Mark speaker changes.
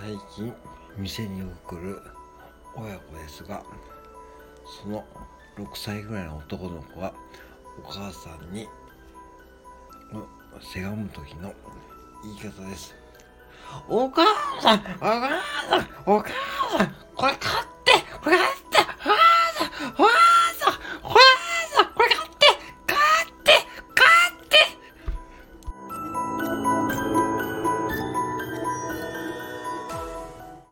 Speaker 1: 最近店に送る親子ですがその6歳ぐらいの男の子はお母さんにせがむ時の言い方です。お母さんお母さんお母さんこれ